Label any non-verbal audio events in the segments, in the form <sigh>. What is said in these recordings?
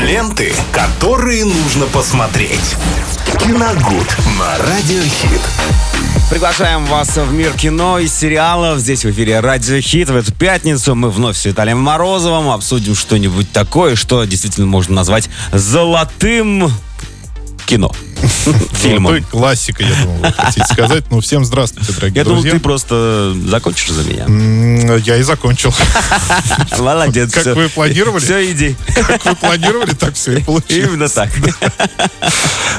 Ленты, которые нужно посмотреть. Киногуд на Радиохит. Приглашаем вас в мир кино и сериалов. Здесь в эфире Радио Хит. В эту пятницу мы вновь с Виталием Морозовым обсудим что-нибудь такое, что действительно можно назвать золотым кино. Фильмом. Золотой классика, я думал, вы хотите сказать. Ну, всем здравствуйте, дорогие Я думал, друзья. ты просто закончишь за меня. Я и закончил. <laughs> Молодец. Как вы планировали? Все, иди. Как вы планировали, так все и <laughs> получилось. Именно так.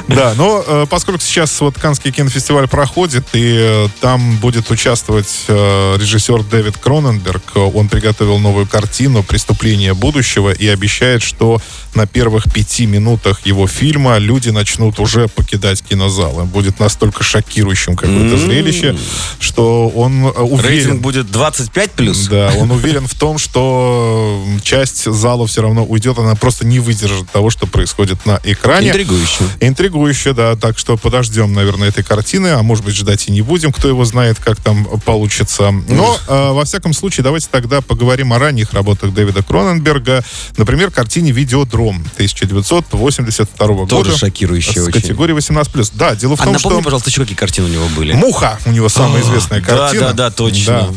Да, но э, поскольку сейчас вот Каннский кинофестиваль проходит, и э, там будет участвовать э, режиссер Дэвид Кроненберг, он приготовил новую картину «Преступление будущего» и обещает, что на первых пяти минутах его фильма люди начнут уже покидать кинозалы. Будет настолько шокирующим какое-то зрелище, что он э, уверен... Рейтинг будет 25 плюс. Да, он уверен в том, что м, часть зала все равно уйдет, она просто не выдержит того, что происходит на экране. Интригующе. Интригующе, да. Так что подождем, наверное, этой картины, а может быть ждать и не будем, кто его знает, как там получится. Но, э, во всяком случае, давайте тогда поговорим о ранних работах Дэвида Кроненберга. Например, картине «Видеодром» 1982 года. Тоже шокирующе С очень. категории 18+. Да, дело в А том, напомни, что... пожалуйста, еще какие картины у него были? «Муха» у него самая А, известная да, картина. да, да, точно. Да.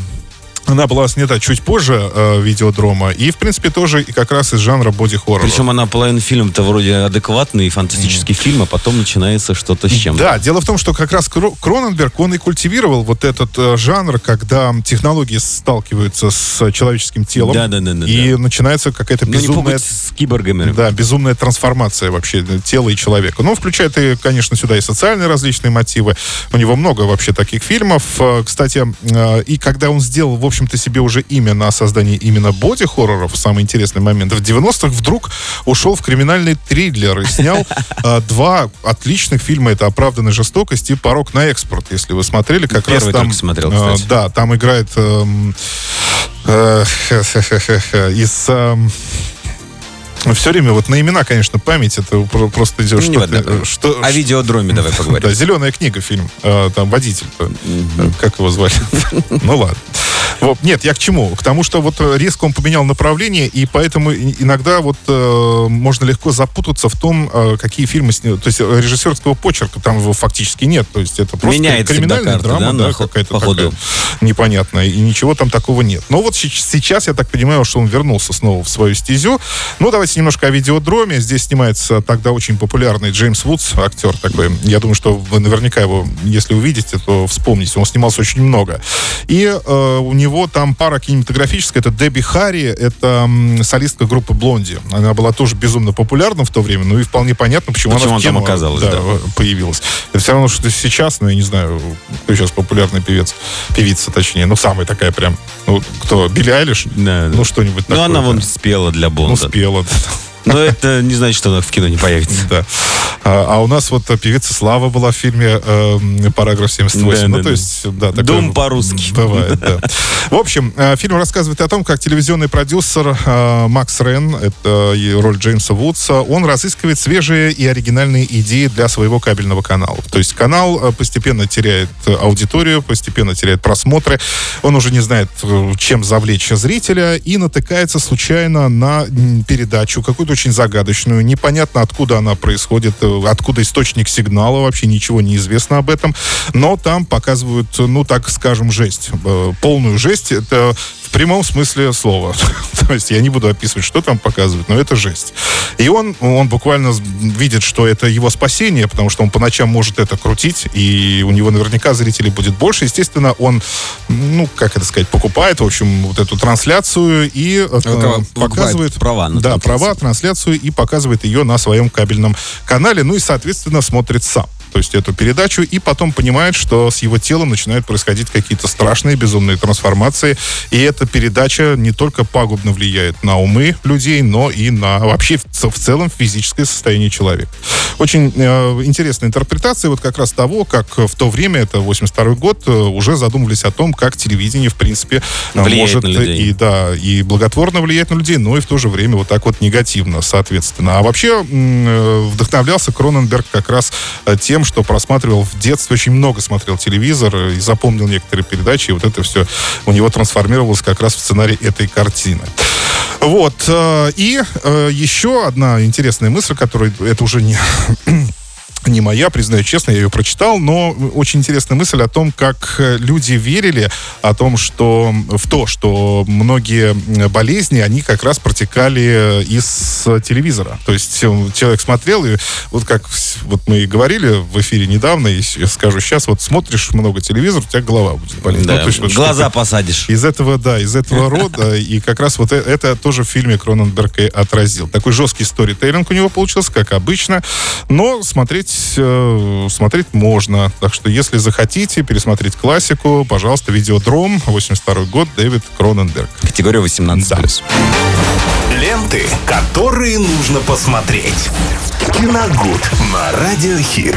Она была снята чуть позже э, видеодрома, и, в принципе, тоже и как раз из жанра боди-хоррора. Причем она половина фильма-то вроде адекватный фантастический фильм, а потом начинается что-то с чем-то. Да, дело в том, что как раз Кро- Кроненберг, он и культивировал вот этот э, жанр, когда технологии сталкиваются с человеческим телом, Да, да, да, да, и да. начинается какая-то Ну, безумная... с киборгами. Да, безумная трансформация вообще э, тела и человека. Ну, включает и, конечно, сюда и социальные различные мотивы. У него много вообще таких фильмов. Э, Кстати, э, и когда он сделал, в общем-то, себе уже имя на создание именно боди-хорроров, самый интересный момент, в 90-х вдруг ушел в криминальный триллер и снял э, два отличных фильма. Это «Оправданная жестокость» и «Порог на экспорт». Если вы смотрели, как Первый раз там... смотрел, э, да, там играет... эм, э, <laughs> из... эм, все время вот на имена, конечно, память, это про- просто идет Ну, что, важно. что, О видеодроме давай <laughs> поговорим. да, зеленая книга фильм. Э, там водитель. э, Как его звали? <laughs> Ну ладно. Нет, я к чему? К тому, что вот э, резко он поменял направление, и поэтому иногда вот э, можно легко запутаться в том, э, какие фильмы снял. То есть э, режиссерского почерка там его фактически нет. То есть это просто Меняет криминальная карта, драма, да, да, какая-то по такая непонятная, и ничего там такого нет. Но вот сейчас я так понимаю, что он вернулся снова в свою стезю. Ну, давайте немножко о видеодроме. Здесь снимается тогда очень популярный Джеймс Вудс, актер такой. Я думаю, что вы наверняка его, если увидите, то вспомните. Он снимался очень много. И э, у него там пара кинематографическая. Это Дебби Харри, это солистка группы Блонди. Она была тоже безумно популярна в то время, ну и вполне понятно, почему, Почему она в она там кино, оказалась, да. появилась. Это все равно, что сейчас, ну, я не знаю, кто сейчас популярный певец, певица, точнее, ну, самая такая прям, ну, кто, Билли Айлиш? Да, да. Ну, что-нибудь Ну, такое. она да. вон спела для Ну, Бонда. спела. Но это не значит, что она в кино не появится. Да. А, а у нас вот э, певица Слава была в фильме э, «Параграф 78». Да, ну, да, то да. есть, да. такое Дом по-русски. Бывает, да. В общем, э, фильм рассказывает о том, как телевизионный продюсер э, Макс Рен, это роль Джеймса Вудса, он разыскивает свежие и оригинальные идеи для своего кабельного канала. То есть канал э, постепенно теряет э, аудиторию, постепенно теряет просмотры, он уже не знает, э, чем завлечь зрителя, и натыкается случайно на передачу, какую-то очень загадочную, непонятно откуда она происходит, э, откуда источник сигнала, вообще ничего не известно об этом, но там показывают, ну, так скажем, жесть, э, полную жесть, это в прямом смысле слова. <laughs> То есть я не буду описывать, что там показывают, но это жесть. И он, он буквально видит, что это его спасение, потому что он по ночам может это крутить, и у него наверняка зрителей будет больше. Естественно, он, ну, как это сказать, покупает, в общем, вот эту трансляцию и э, Покупает показывает... права на да, трансляцию. права, трансляцию и показывает ее на своем кабельном канале, ну и, соответственно, смотрит сам. То есть эту передачу, и потом понимает, что с его телом начинают происходить какие-то страшные, безумные трансформации. И эта передача не только пагубно влияет на умы людей, но и на вообще в, целом физическое состояние человека. Очень э, интересная интерпретация вот как раз того, как в то время, это 82 год, э, уже задумывались о том, как телевидение, в принципе, э, Влияет может и да, и благотворно влияет на людей, но и в то же время вот так вот негативно, соответственно. А вообще э, вдохновлялся Кроненберг как раз э, тем, что просматривал в детстве, очень много смотрел телевизор и запомнил некоторые передачи, и вот это все у него трансформировалось как раз в сценарий этой картины. Вот. э, И э, еще одна интересная мысль, которая, это уже не <clears throat> не моя, признаю честно, я ее прочитал, но очень интересная мысль о том, как э, люди верили о том, что в то, что многие болезни, они как раз протекали из телевизора. То есть э, человек смотрел, и вот как вот мы и говорили в эфире недавно, и я скажу сейчас, вот смотришь много телевизор, у тебя голова будет болеть. Да, Ну, есть вот глаза посадишь. Из этого, да, из этого <laughs> рода, и как раз вот э- это тоже в фильме Кроненберг и отразил. Такой жесткий сторителлинг у него получился, как обычно, но смотреть, э, смотреть можно. Так что, если захотите пересмотреть классику, пожалуйста, видеодром, 82 год, Дэвид Кроненберг. Категория 18+. Да. Ленты, которые нужно посмотреть. Киногуд на Радиохит.